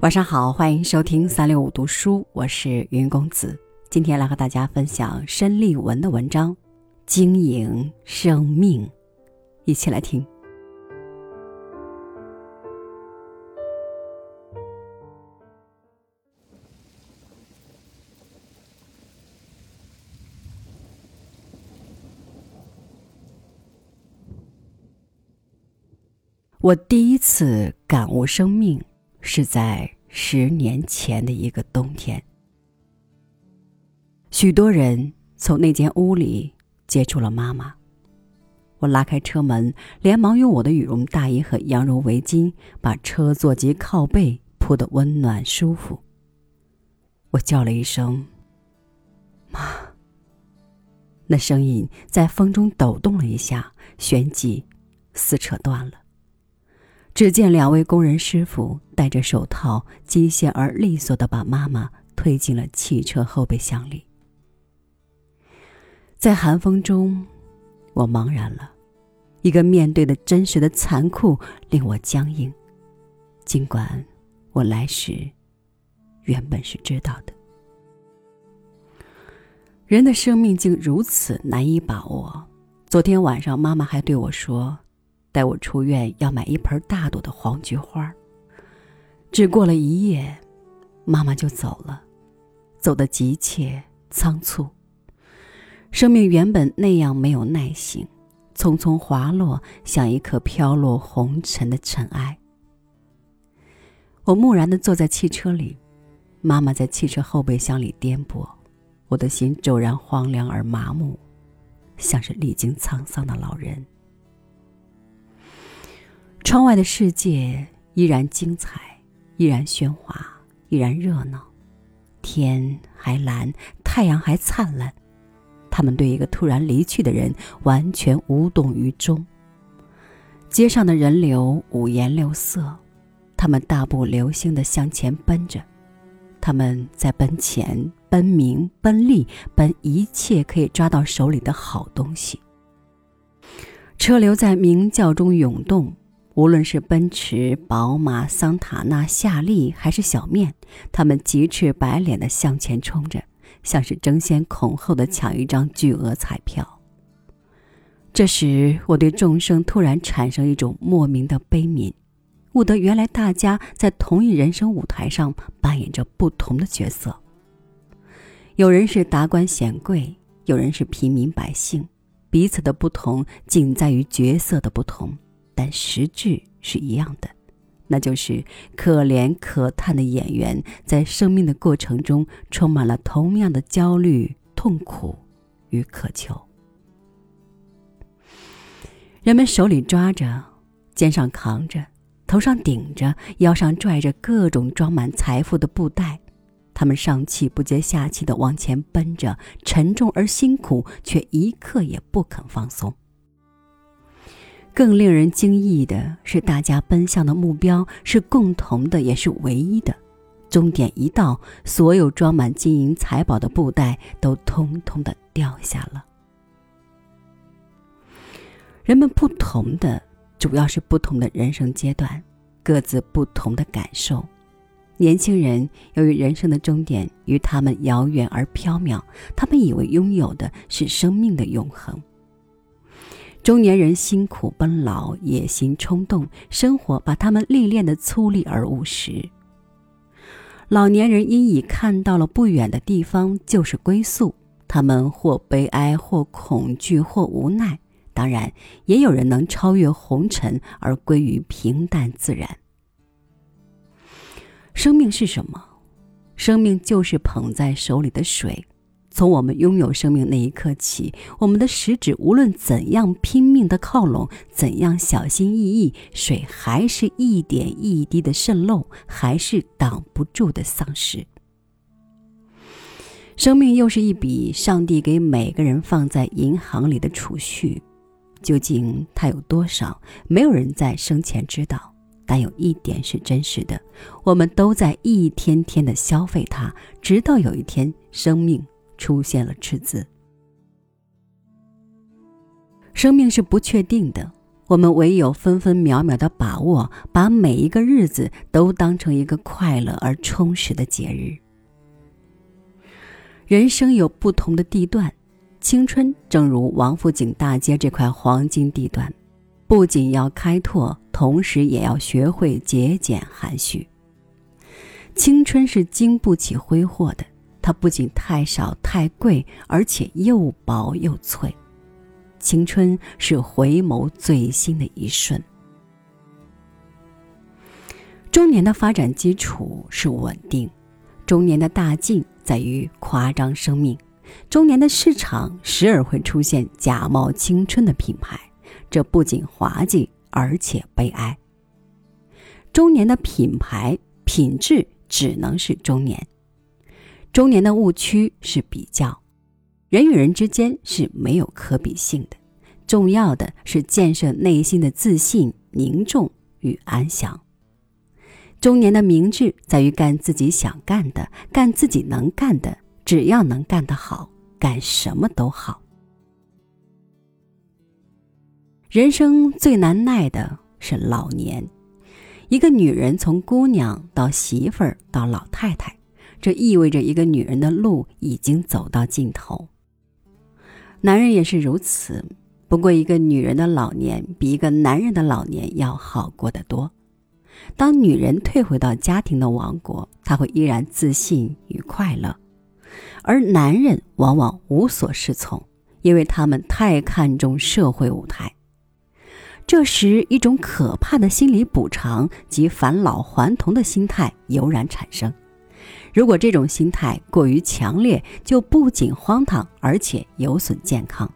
晚上好，欢迎收听三六五读书，我是云公子。今天来和大家分享申立文的文章《经营生命》，一起来听。我第一次感悟生命。是在十年前的一个冬天，许多人从那间屋里接触了妈妈。我拉开车门，连忙用我的羽绒大衣和羊绒围巾把车座及靠背铺得温暖舒服。我叫了一声“妈”，那声音在风中抖动了一下，旋即撕扯断了。只见两位工人师傅戴着手套，机械而利索的把妈妈推进了汽车后备箱里。在寒风中，我茫然了，一个面对的真实的残酷令我僵硬。尽管我来时原本是知道的，人的生命竟如此难以把握。昨天晚上，妈妈还对我说。带我出院，要买一盆大朵的黄菊花。只过了一夜，妈妈就走了，走得急切仓促。生命原本那样没有耐性，匆匆滑落，像一颗飘落红尘的尘埃。我木然的坐在汽车里，妈妈在汽车后备箱里颠簸，我的心骤然荒凉而麻木，像是历经沧桑的老人。窗外的世界依然精彩，依然喧哗，依然热闹，天还蓝，太阳还灿烂。他们对一个突然离去的人完全无动于衷。街上的人流五颜六色，他们大步流星地向前奔着，他们在奔钱、奔名、奔利、奔一切可以抓到手里的好东西。车流在鸣叫中涌动。无论是奔驰、宝马、桑塔纳、夏利，还是小面，他们急赤白脸的向前冲着，像是争先恐后的抢一张巨额彩票。这时，我对众生突然产生一种莫名的悲悯，悟得原来大家在同一人生舞台上扮演着不同的角色。有人是达官显贵，有人是平民百姓，彼此的不同仅在于角色的不同。但实质是一样的，那就是可怜可叹的演员在生命的过程中充满了同样的焦虑、痛苦与渴求。人们手里抓着，肩上扛着，头上顶着，腰上拽着各种装满财富的布袋，他们上气不接下气的往前奔着，沉重而辛苦，却一刻也不肯放松。更令人惊异的是，大家奔向的目标是共同的，也是唯一的。终点一到，所有装满金银财宝的布袋都通通的掉下了。人们不同的，主要是不同的人生阶段，各自不同的感受。年轻人由于人生的终点与他们遥远而缥缈，他们以为拥有的是生命的永恒。中年人辛苦奔劳，野心冲动，生活把他们历练的粗粝而务实。老年人因已看到了不远的地方就是归宿，他们或悲哀，或恐惧，或无奈。当然，也有人能超越红尘而归于平淡自然。生命是什么？生命就是捧在手里的水。从我们拥有生命那一刻起，我们的食指无论怎样拼命的靠拢，怎样小心翼翼，水还是一点一滴的渗漏，还是挡不住的丧失。生命又是一笔上帝给每个人放在银行里的储蓄，究竟它有多少，没有人在生前知道。但有一点是真实的，我们都在一天天的消费它，直到有一天，生命。出现了赤字。生命是不确定的，我们唯有分分秒秒的把握，把每一个日子都当成一个快乐而充实的节日。人生有不同的地段，青春正如王府井大街这块黄金地段，不仅要开拓，同时也要学会节俭含蓄。青春是经不起挥霍的，它不仅太少太贵，而且又薄又脆。青春是回眸最新的一瞬。中年的发展基础是稳定，中年的大境在于夸张生命。中年的市场时而会出现假冒青春的品牌，这不仅滑稽，而且悲哀。中年的品牌品质只能是中年。中年的误区是比较。人与人之间是没有可比性的，重要的是建设内心的自信、凝重与安详。中年的明智在于干自己想干的，干自己能干的，只要能干得好，干什么都好。人生最难耐的是老年，一个女人从姑娘到媳妇儿到老太太，这意味着一个女人的路已经走到尽头。男人也是如此，不过一个女人的老年比一个男人的老年要好过得多。当女人退回到家庭的王国，她会依然自信与快乐，而男人往往无所适从，因为他们太看重社会舞台。这时，一种可怕的心理补偿及返老还童的心态油然产生。如果这种心态过于强烈，就不仅荒唐，而且有损健康。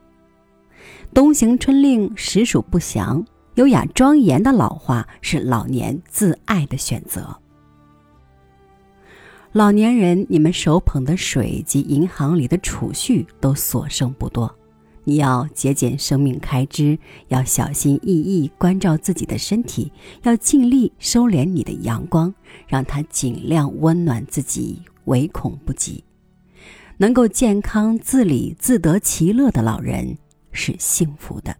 冬行春令实属不祥，优雅庄严的老化是老年自爱的选择。老年人，你们手捧的水及银行里的储蓄都所剩不多。你要节俭生命开支，要小心翼翼关照自己的身体，要尽力收敛你的阳光，让它尽量温暖自己，唯恐不及。能够健康自理、自得其乐的老人是幸福的。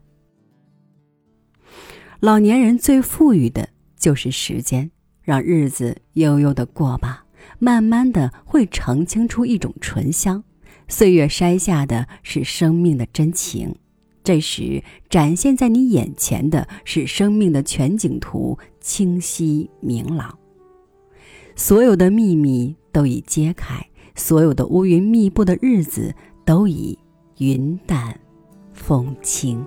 老年人最富裕的就是时间，让日子悠悠的过吧，慢慢的会澄清出一种醇香。岁月筛下的是生命的真情，这时展现在你眼前的是生命的全景图，清晰明朗。所有的秘密都已揭开，所有的乌云密布的日子都已云淡风轻。